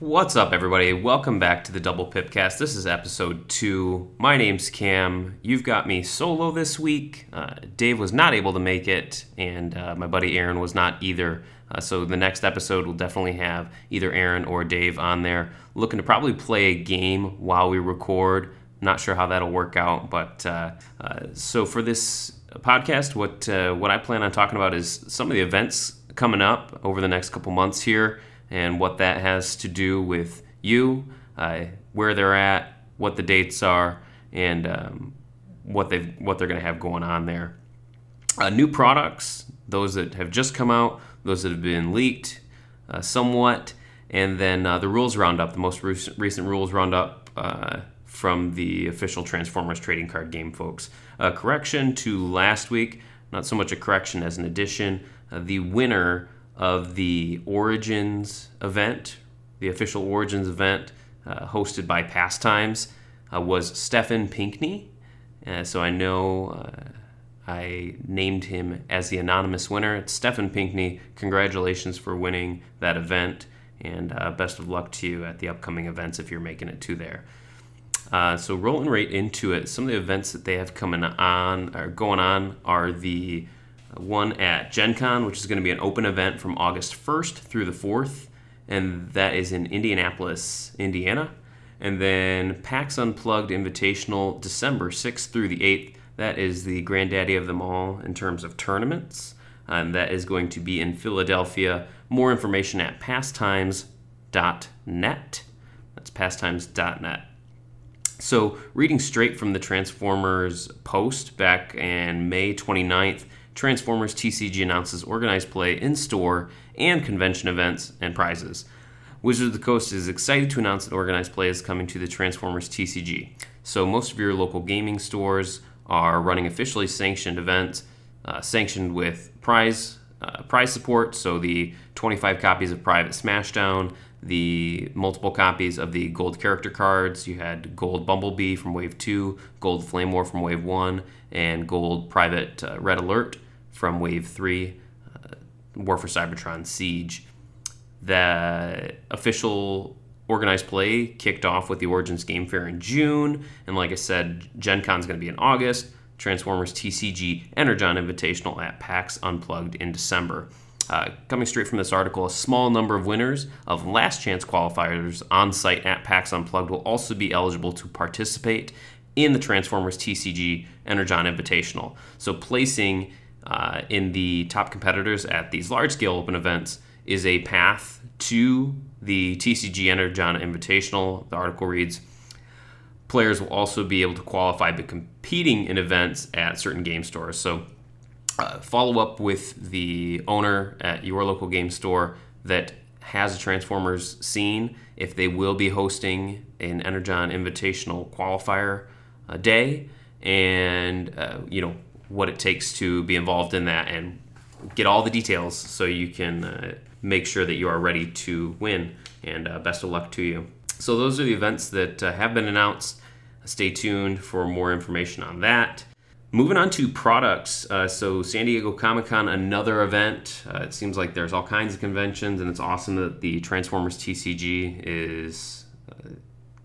What's up, everybody? Welcome back to the Double Pipcast. This is episode two. My name's Cam. You've got me solo this week. Uh, Dave was not able to make it, and uh, my buddy Aaron was not either. Uh, so the next episode will definitely have either Aaron or Dave on there. Looking to probably play a game while we record. Not sure how that'll work out, but uh, uh, so for this podcast, what uh, what I plan on talking about is some of the events coming up over the next couple months here and what that has to do with you, uh, where they're at, what the dates are, and um, what they what they're going to have going on there. Uh, new products, those that have just come out, those that have been leaked, uh, somewhat, and then uh, the rules roundup, the most recent, recent rules roundup uh, from the official Transformers trading card game, folks. A correction to last week, not so much a correction as an addition. Uh, the winner of the Origins event, the official Origins event uh, hosted by Pastimes, uh, was Stefan Pinkney. Uh, so I know uh, I named him as the anonymous winner. It's Stefan Pinkney. Congratulations for winning that event, and uh, best of luck to you at the upcoming events if you're making it to there. Uh, so rolling right into it, some of the events that they have coming on or going on are the one at Gen Con, which is going to be an open event from August 1st through the 4th, and that is in Indianapolis, Indiana. And then PAX Unplugged Invitational, December 6th through the 8th. That is the granddaddy of them all in terms of tournaments. And that is going to be in Philadelphia. More information at pastimes.net. That's pastimes.net. So, reading straight from the Transformers post back in May 29th, Transformers TCG announces organized play in store and convention events and prizes. Wizards of the Coast is excited to announce that organized play is coming to the Transformers TCG. So, most of your local gaming stores are running officially sanctioned events, uh, sanctioned with prize uh, prize support. So, the 25 copies of Private Smashdown, the multiple copies of the gold character cards. You had gold Bumblebee from Wave 2, gold Flamewar from Wave 1, and gold Private uh, Red Alert from Wave 3, uh, War for Cybertron Siege. The official organized play kicked off with the Origins Game Fair in June, and like I said, Gen Con's going to be in August. Transformers TCG Energon Invitational at PAX Unplugged in December. Uh, coming straight from this article, a small number of winners of last chance qualifiers on site at PAX Unplugged will also be eligible to participate in the Transformers TCG Energon Invitational. So, placing uh, in the top competitors at these large scale open events is a path to the TCG Energon Invitational. The article reads Players will also be able to qualify by competing in events at certain game stores. So, uh, follow up with the owner at your local game store that has a Transformers scene if they will be hosting an Energon Invitational qualifier uh, day, and uh, you know what it takes to be involved in that and get all the details so you can uh, make sure that you are ready to win. And uh, best of luck to you. So those are the events that uh, have been announced. Stay tuned for more information on that. Moving on to products. Uh, so, San Diego Comic Con, another event. Uh, it seems like there's all kinds of conventions, and it's awesome that the Transformers TCG is uh,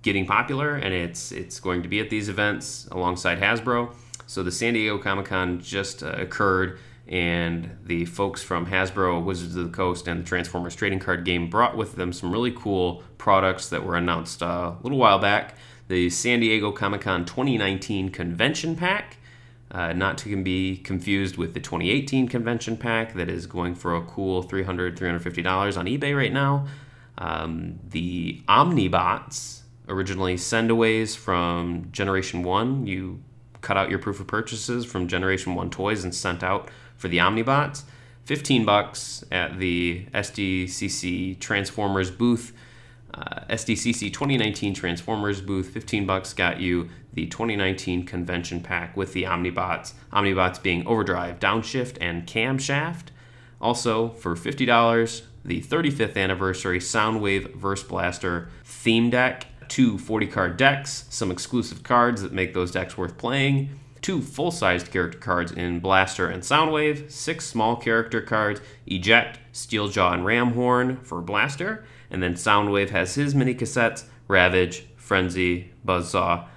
getting popular and it's it's going to be at these events alongside Hasbro. So, the San Diego Comic Con just uh, occurred, and the folks from Hasbro, Wizards of the Coast, and the Transformers trading card game brought with them some really cool products that were announced uh, a little while back. The San Diego Comic Con 2019 Convention Pack uh, not to be confused with the 2018 convention pack that is going for a cool $300, $350 on eBay right now. Um, the Omnibots, originally sendaways from Generation 1, you cut out your proof of purchases from Generation 1 toys and sent out for the Omnibots. 15 bucks at the SDCC Transformers booth. Uh, SDCC 2019 Transformers booth, 15 bucks got you the 2019 convention pack with the Omnibots. Omnibots being Overdrive, Downshift, and Camshaft. Also, for $50, the 35th anniversary Soundwave Verse Blaster theme deck, two 40 card decks, some exclusive cards that make those decks worth playing, two full sized character cards in Blaster and Soundwave, six small character cards, Eject, Steeljaw, and Ramhorn for Blaster, And then Soundwave has his mini cassettes Ravage, Frenzy, Buzzsaw.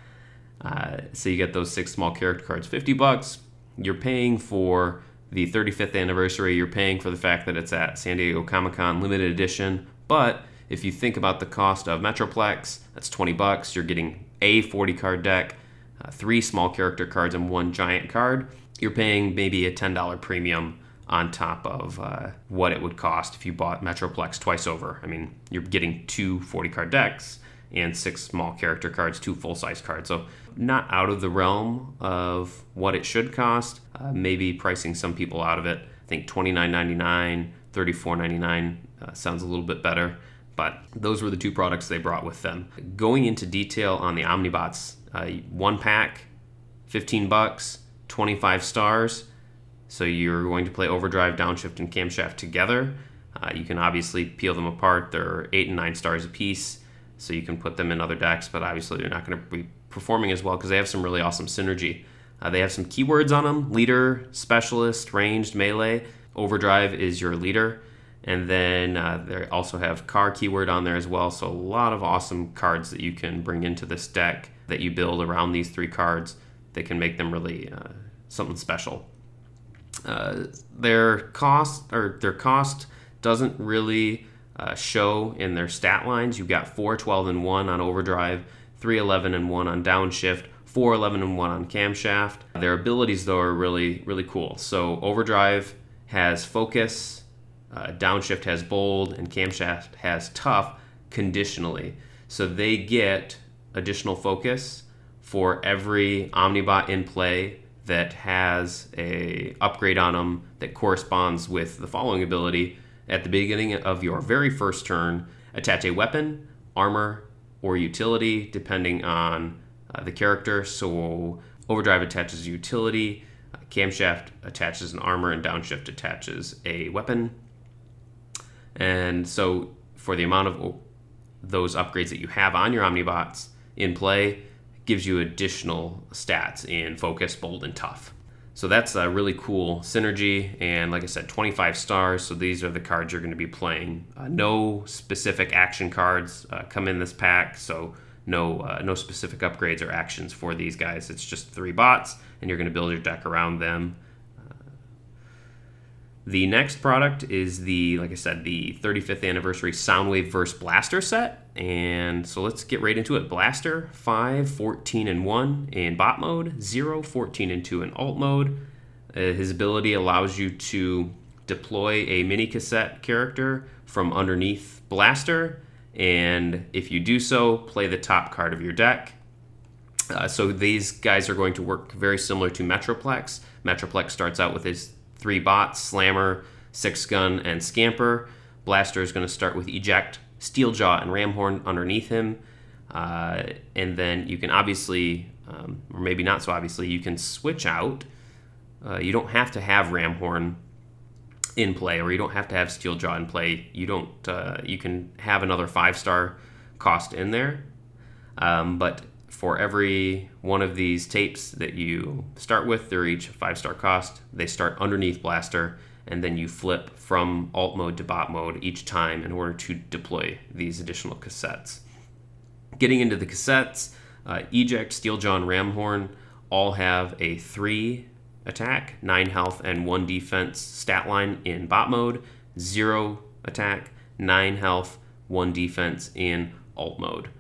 Uh, so you get those six small character cards, 50 bucks. You're paying for the 35th anniversary. You're paying for the fact that it's at San Diego Comic Con limited edition. But if you think about the cost of Metroplex, that's 20 bucks. You're getting a 40 card deck, uh, three small character cards, and one giant card. You're paying maybe a $10 premium on top of uh, what it would cost if you bought Metroplex twice over. I mean, you're getting two 40 card decks and six small character cards, two full size cards. So, not out of the realm of what it should cost. Uh, maybe pricing some people out of it. I think $29.99, $34.99 uh, sounds a little bit better. But those were the two products they brought with them. Going into detail on the Omnibots, uh, one pack, 15 bucks, 25 stars. So you're going to play overdrive, downshift, and camshaft together. Uh, you can obviously peel them apart. They're eight and nine stars a piece, so you can put them in other decks. But obviously, they're not going to be performing as well because they have some really awesome synergy. Uh, they have some keywords on them: leader, specialist, ranged, melee. Overdrive is your leader, and then uh, they also have car keyword on there as well. So a lot of awesome cards that you can bring into this deck that you build around these three cards that can make them really uh, something special. Uh, their cost or their cost doesn't really uh, show in their stat lines. You've got 4, 12, and 1 on overdrive, 3, 11, and 1 on downshift, 4, 11, and 1 on camshaft. Their abilities, though, are really, really cool. So, overdrive has focus, uh, downshift has bold, and camshaft has tough conditionally. So, they get additional focus for every Omnibot in play that has a upgrade on them that corresponds with the following ability. At the beginning of your very first turn attach a weapon armor or utility depending on uh, the character. So overdrive attaches utility uh, camshaft attaches an armor and downshift attaches a weapon and so for the amount of those upgrades that you have on your omnibots in play gives you additional stats in focus, bold, and tough. So that's a really cool synergy. And like I said, 25 stars. So these are the cards you're going to be playing. Uh, no specific action cards uh, come in this pack. So no uh, no specific upgrades or actions for these guys. It's just three bots, and you're going to build your deck around them. The next product is the, like I said, the 35th anniversary Soundwave Verse Blaster set. And so let's get right into it. Blaster 5, 14, and 1 in bot mode, 0, 14, and 2 in alt mode. Uh, his ability allows you to deploy a mini cassette character from underneath Blaster. And if you do so, play the top card of your deck. Uh, so these guys are going to work very similar to Metroplex. Metroplex starts out with his three bots Slammer, Six Gun, and Scamper. Blaster is going to start with Eject, Steeljaw, and Ramhorn underneath him. Uh, and then you can obviously, um, or maybe not so obviously, you can switch out. Uh, you don't have to have Ramhorn in play, or you don't have to have Steeljaw in play. You don't. Uh, you can have another five star cost in there, um, but for every one of these tapes that you start with, they're each a five star cost. They start underneath Blaster, and then you flip from alt mode to bot mode each time in order to deploy these additional cassettes. Getting into the cassettes, uh, Eject, Steeljaw, Ramhorn all have a three attack, nine health, and one defense stat line in bot mode, zero attack, nine health, one defense in alt mode.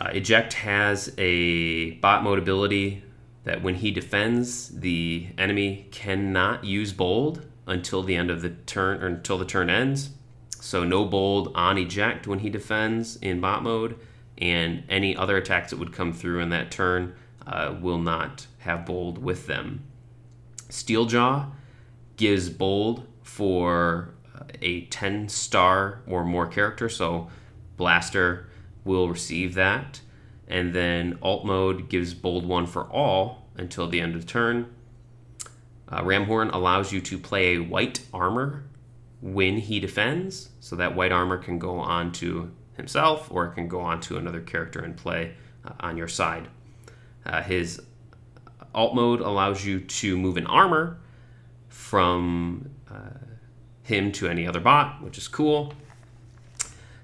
Uh, Eject has a bot mode ability that when he defends, the enemy cannot use bold until the end of the turn or until the turn ends. So no bold on eject when he defends in bot mode, and any other attacks that would come through in that turn uh, will not have bold with them. Steeljaw gives bold for a 10 star or more character, so Blaster, will receive that. And then alt mode gives bold one for all until the end of turn. Uh, Ramhorn allows you to play a white armor when he defends, so that white armor can go on to himself or it can go on to another character in play uh, on your side. Uh, his alt mode allows you to move an armor from uh, him to any other bot, which is cool.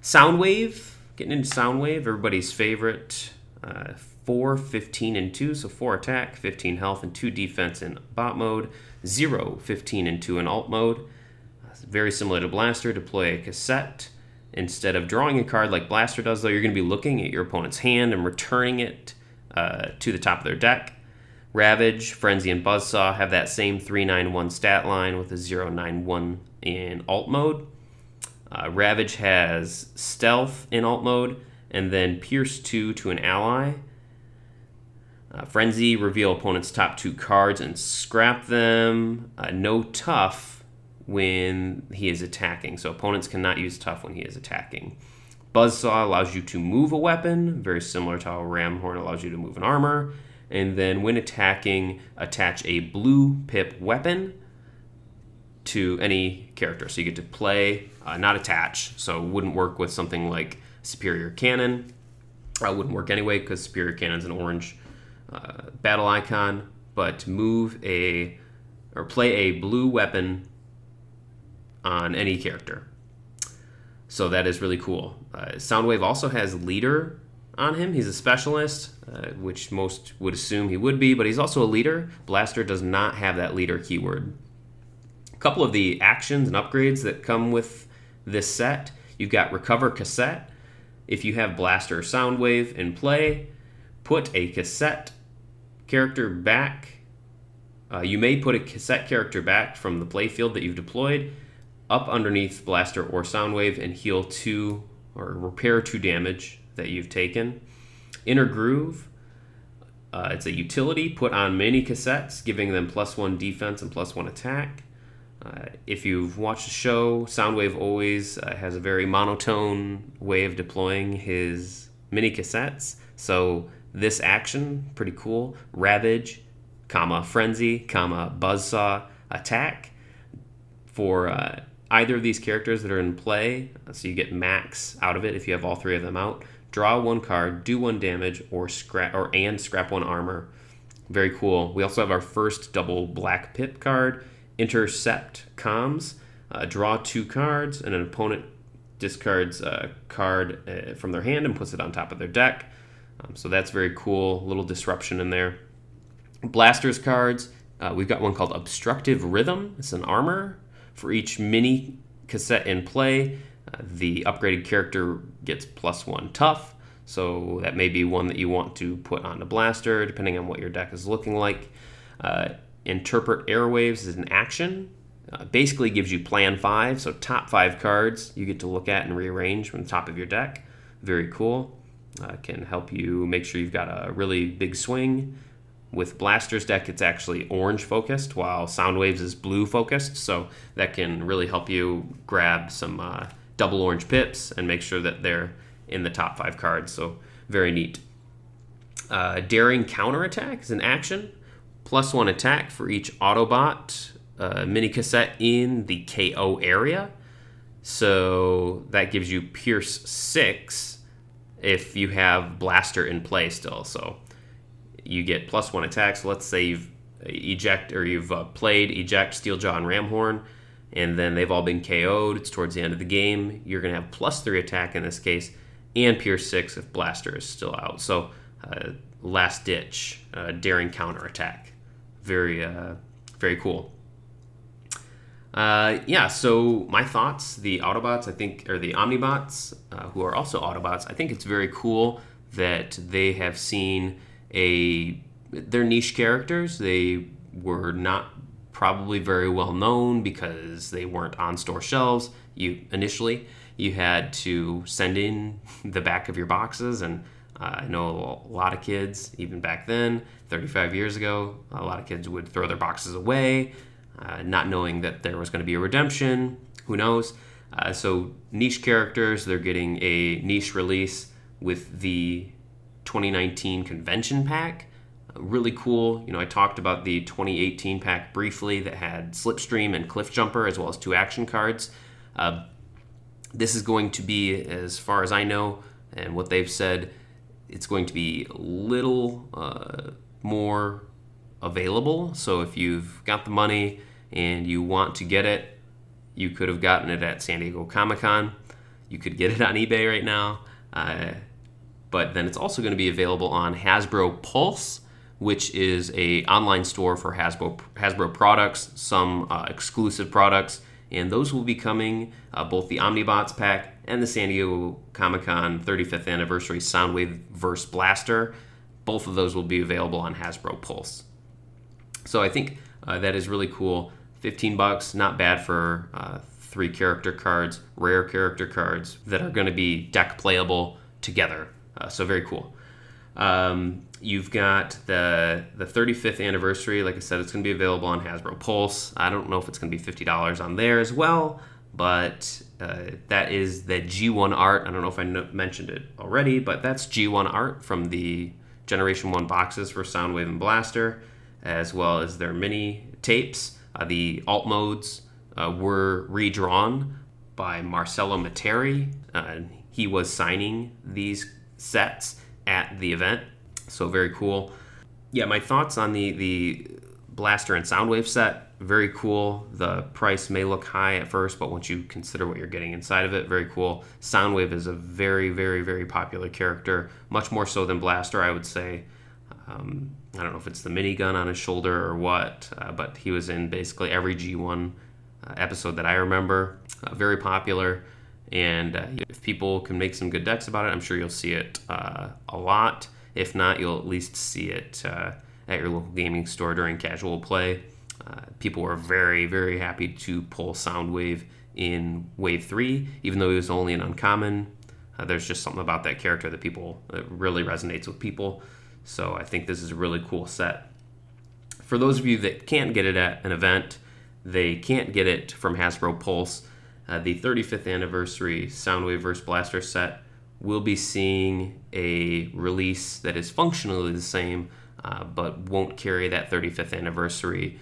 Soundwave, getting into Soundwave, everybody's favorite. Uh, 4, 15, and 2, so 4 attack, 15 health, and 2 defense in bot mode. 0, 15, and 2 in alt mode. Uh, very similar to Blaster, deploy a cassette. Instead of drawing a card like Blaster does, though, you're going to be looking at your opponent's hand and returning it uh, to the top of their deck. Ravage, Frenzy, and Buzzsaw have that same 391 stat line with a 091 in alt mode. Uh, Ravage has Stealth in alt mode, and then Pierce 2 to an ally. Uh, Frenzy, reveal opponent's top two cards and scrap them. Uh, no Tough when he is attacking, so opponents cannot use Tough when he is attacking. Buzzsaw allows you to move a weapon, very similar to how Ramhorn allows you to move an armor. And then when attacking, attach a blue pip weapon to any character. So you get to play, uh, not attach. So wouldn't work with something like Superior Cannon. Wouldn't work anyway because Superior Cannon's an orange uh, battle icon. But move a or play a blue weapon on any character. So that is really cool. Uh, Soundwave also has leader on him. He's a specialist, uh, which most would assume he would be, but he's also a leader. Blaster does not have that leader keyword. Couple of the actions and upgrades that come with this set you've got Recover Cassette. If you have Blaster or Soundwave in play, put a cassette character back. Uh, you may put a cassette character back from the playfield that you've deployed up underneath Blaster or Soundwave and heal two or repair two damage that you've taken. Inner Groove, uh, it's a utility put on many cassettes, giving them plus one defense and plus one attack. Uh, if you've watched the show, Soundwave always uh, has a very monotone way of deploying his mini cassettes. So this action, pretty cool. Ravage, comma Frenzy, comma Buzzsaw, attack for uh, either of these characters that are in play. So you get max out of it if you have all three of them out. Draw one card, do one damage, or scrap or and scrap one armor. Very cool. We also have our first double black pip card intercept comms, uh, draw two cards, and an opponent discards a card uh, from their hand and puts it on top of their deck. Um, so that's very cool. Little disruption in there. Blasters cards. Uh, we've got one called Obstructive Rhythm. It's an armor. For each mini cassette in play, uh, the upgraded character gets plus one tough. So that may be one that you want to put on the blaster, depending on what your deck is looking like. Uh, interpret airwaves is an action. Uh, basically gives you plan five, so top five cards you get to look at and rearrange from the top of your deck. Very cool. Uh, can help you make sure you've got a really big swing. With Blaster's deck, it's actually orange focused, while Soundwaves is blue focused, so that can really help you grab some uh, double orange pips and make sure that they're in the top five cards. So very neat. Uh, daring counterattack is an action plus one attack for each Autobot uh, mini cassette in the KO area. So that gives you Pierce 6 if you have Blaster in play still. So you get plus one attack. So let's say you've eject or you've uh, played eject Steeljaw and Ramhorn, and then they've all been KO'd. It's towards the end of the game. You're going to have plus three attack in this case, and Pierce 6 if Blaster is still out. So uh, last ditch, uh, daring counterattack very uh, very cool. Uh, yeah, so my thoughts, the Autobots, I think, or the Omnibots, uh, who are also Autobots, I think it's very cool that they have seen a they're niche characters. They were not probably very well known because they weren't on store shelves. You initially you had to send in the back of your boxes and uh, I know a lot of kids, even back then, 35 years ago, a lot of kids would throw their boxes away, uh, not knowing that there was going to be a redemption. Who knows? Uh, so, niche characters, they're getting a niche release with the 2019 convention pack. Uh, really cool. You know, I talked about the 2018 pack briefly that had Slipstream and Cliffjumper as well as two action cards. Uh, this is going to be, as far as I know, and what they've said, it's going to be a little uh, more available. So if you've got the money and you want to get it, you could have gotten it at San Diego Comic Con. You could get it on eBay right now. Uh, but then it's also going to be available on Hasbro Pulse, which is a online store for Hasbro Hasbro products, some uh, exclusive products, and those will be coming uh, both the Omnibots pack and the San Diego Comic Con 35th anniversary Soundwave Verse Blaster. Both of those will be available on Hasbro Pulse. So I think uh, that is really cool. 15 bucks, not bad for uh, three character cards, rare character cards that are going to be deck playable together. Uh, so very cool. Um, you've got the the 35th anniversary. Like I said, it's going to be available on Hasbro Pulse. I don't know if it's going to be fifty dollars on there as well, but uh, that is the G1 art. I don't know if I no- mentioned it already, but that's G1 art from the Generation One boxes for Soundwave and Blaster, as well as their mini tapes. Uh, the alt modes uh, were redrawn by Marcelo Matere. Uh, he was signing these sets at the event. So very cool. Yeah, my thoughts on the the Blaster and Soundwave set, very cool. The price may look high at first, but once you consider what you're getting inside of it, very cool. Soundwave is a very, very, very popular character, much more so than Blaster, I would say. Um, I don't know if it's the minigun on his shoulder or what, uh, but he was in basically every G1 uh, episode that I remember. Uh, very popular. And uh, if people can make some good decks about it, I'm sure you'll see it uh, a lot. If not, you'll at least see it uh, at your local gaming store during casual play. Uh, people were very, very happy to pull Soundwave in Wave 3, even though he was only an uncommon. Uh, there's just something about that character that people that really resonates with people. So I think this is a really cool set. For those of you that can't get it at an event, they can't get it from Hasbro Pulse uh, the 35th anniversary Soundwave vs. Blaster set will be seeing a release that is functionally the same, uh, but won't carry that 35th anniversary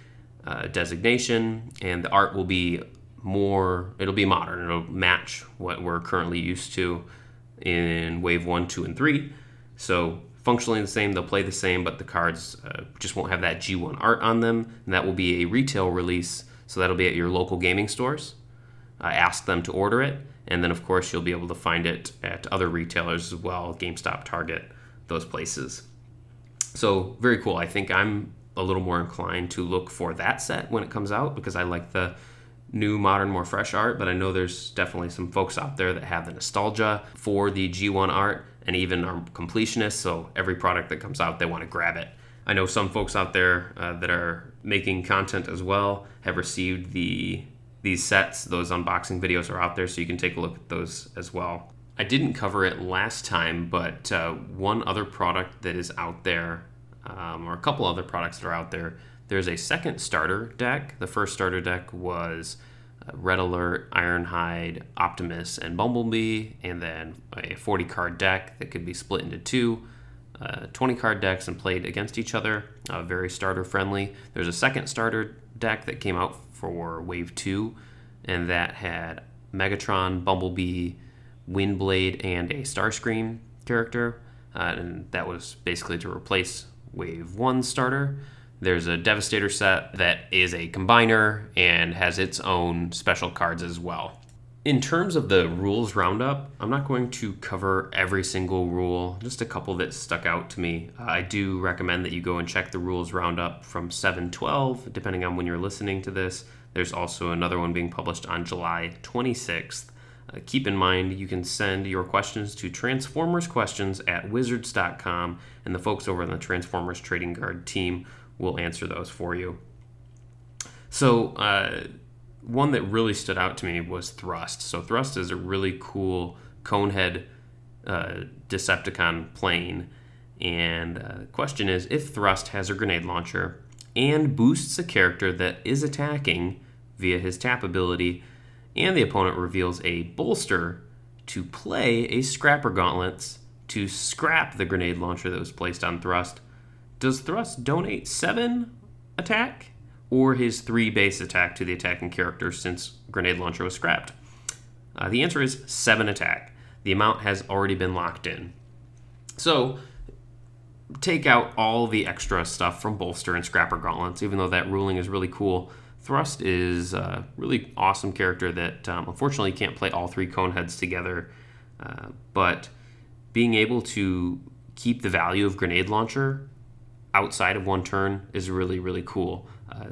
uh, designation, and the art will be more, it'll be modern, it'll match what we're currently used to in Wave 1, 2, and 3. So, functionally the same, they'll play the same, but the cards uh, just won't have that G1 art on them, and that will be a retail release, so that'll be at your local gaming stores uh, ask them to order it. And then, of course, you'll be able to find it at other retailers as well GameStop, Target, those places. So, very cool. I think I'm a little more inclined to look for that set when it comes out because I like the new, modern, more fresh art. But I know there's definitely some folks out there that have the nostalgia for the G1 art and even are completionists. So, every product that comes out, they want to grab it. I know some folks out there uh, that are making content as well have received the these sets, those unboxing videos are out there, so you can take a look at those as well. I didn't cover it last time, but uh, one other product that is out there, um, or a couple other products that are out there, there's a second starter deck. The first starter deck was uh, Red Alert, Ironhide, Optimus, and Bumblebee, and then a 40 card deck that could be split into two. Uh, 20 card decks and played against each other, uh, very starter friendly. There's a second starter deck that came out for Wave 2, and that had Megatron, Bumblebee, Windblade, and a Starscream character. Uh, and that was basically to replace Wave 1 starter. There's a Devastator set that is a combiner and has its own special cards as well. In terms of the rules roundup, I'm not going to cover every single rule, just a couple that stuck out to me. I do recommend that you go and check the rules roundup from 712, depending on when you're listening to this. There's also another one being published on July 26th. Uh, keep in mind, you can send your questions to transformersquestions at wizards.com, and the folks over on the Transformers Trading Card team will answer those for you. So, uh, one that really stood out to me was Thrust. So Thrust is a really cool conehead uh, Decepticon plane. And uh, the question is if Thrust has a grenade launcher and boosts a character that is attacking via his tap ability, and the opponent reveals a bolster to play a Scrapper Gauntlets to scrap the grenade launcher that was placed on Thrust, does Thrust donate 7 attack? or his three base attack to the attacking character since Grenade Launcher was scrapped? Uh, the answer is seven attack. The amount has already been locked in. So, take out all the extra stuff from Bolster and Scrapper Gauntlets, even though that ruling is really cool. Thrust is a really awesome character that um, unfortunately can't play all three cone heads together, uh, but being able to keep the value of grenade launcher outside of one turn is really really cool. Uh,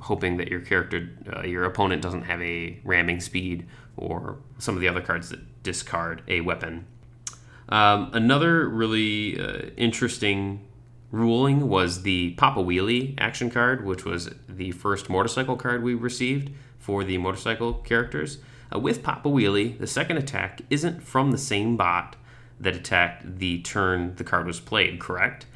hoping that your character, uh, your opponent, doesn't have a ramming speed or some of the other cards that discard a weapon. Um, another really uh, interesting ruling was the Pop a Wheelie action card, which was the first motorcycle card we received for the motorcycle characters. Uh, with Pop a Wheelie, the second attack isn't from the same bot that attacked the turn the card was played, correct?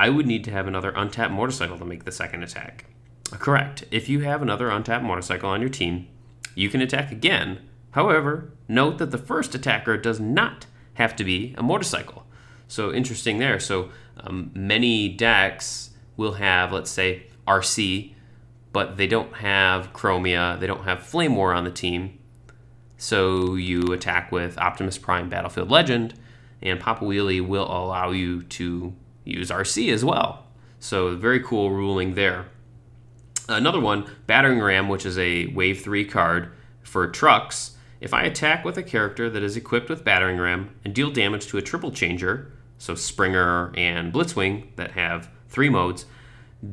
I would need to have another untapped motorcycle to make the second attack. Correct. If you have another untapped motorcycle on your team, you can attack again. However, note that the first attacker does not have to be a motorcycle. So interesting there. So um, many decks will have, let's say, Arcee, but they don't have Chromia, they don't have Flamewar on the team. So you attack with Optimus Prime Battlefield Legend, and Pop a Wheelie will allow you to use Arcee as well. So very cool ruling there. Another one, Battering Ram, which is a Wave 3 card for trucks. If I attack with a character that is equipped with Battering Ram and deal damage to a triple changer, so Springer and Blitzwing that have three modes,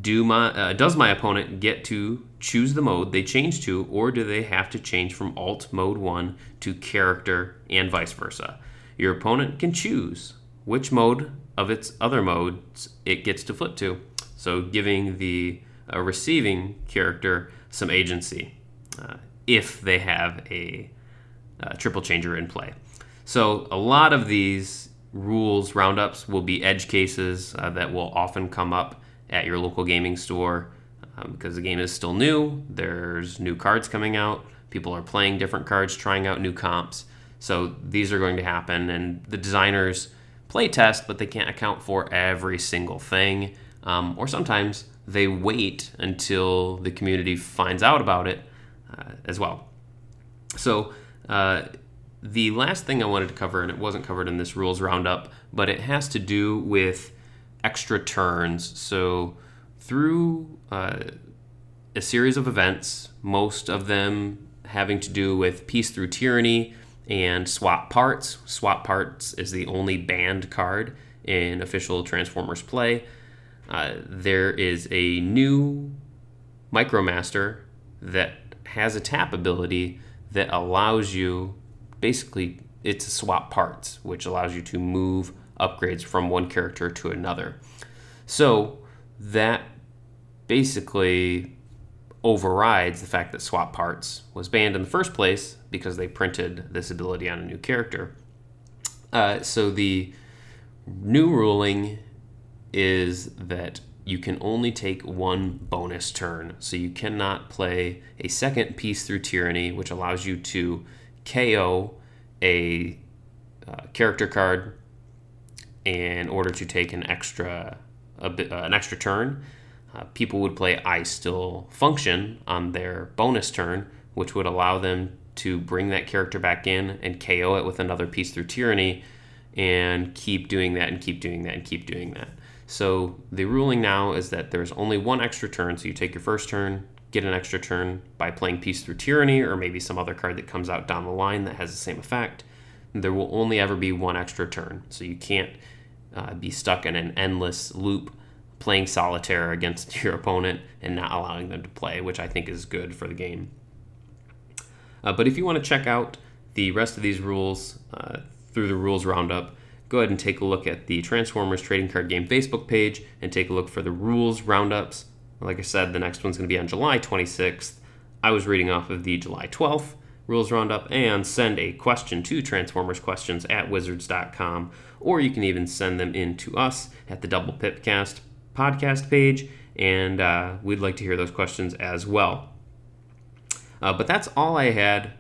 do my uh, does my opponent get to choose the mode they change to, or do they have to change from Alt Mode 1 to Character and vice versa? Your opponent can choose which mode of its other modes it gets to flip to, so giving the uh, receiving character some agency uh, if they have a, a uh, triple changer in play. So a lot of these rules roundups will be edge cases uh, that will often come up at your local gaming store um, because the game is still new. There's new cards coming out. People are playing different cards, trying out new comps. So these are going to happen, and the designers play test, but they can't account for every single thing. Um, or sometimes they wait until the community finds out about it uh, as well. So uh, the last thing I wanted to cover, and it wasn't covered in this rules roundup, but it has to do with extra turns. So through uh, a series of events, most of them having to do with peace through tyranny and swap parts. Swap parts is the only banned card in official Transformers play. Uh, there is a new Micromaster that has a tap ability that allows you basically it's a swap parts, which allows you to move upgrades from one character to another. So that basically overrides the fact that swap parts was banned in the first place because they printed this ability on a new character. Uh, so the new ruling is that you can only take one bonus turn. So you cannot play a second peace through tyranny, which allows you to KO a uh, character card in order to take an extra uh, an extra turn. Uh, people would play I still function on their bonus turn, which would allow them to bring that character back in and KO it with another peace through tyranny, and keep doing that and keep doing that and keep doing that. So the ruling now is that there's only one extra turn. So you take your first turn, get an extra turn by playing Peace Through Tyranny, or maybe some other card that comes out down the line that has the same effect. There will only ever be one extra turn. So you can't uh, be stuck in an endless loop playing solitaire against your opponent and not allowing them to play, which I think is good for the game. Uh, but if you want to check out the rest of these rules uh, through the rules roundup, go ahead and take a look at the Transformers Trading Card Game Facebook page and take a look for the rules roundups. Like I said, the next one's going to be on July 26th. I was reading off of the July 12th rules roundup and send a question to Transformers Questions at wizards.com, or you can even send them in to us at the Double Pipcast podcast page, and uh, we'd like to hear those questions as well. Uh, but that's all I had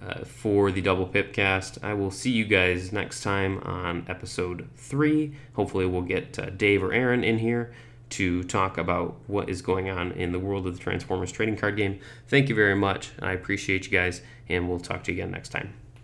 uh, for the Double Pipcast. I will see you guys next time on episode three. Hopefully, we'll get uh, Dave or Aaron in here to talk about what is going on in the world of the Transformers trading card game. Thank you very much. I appreciate you guys, and we'll talk to you again next time.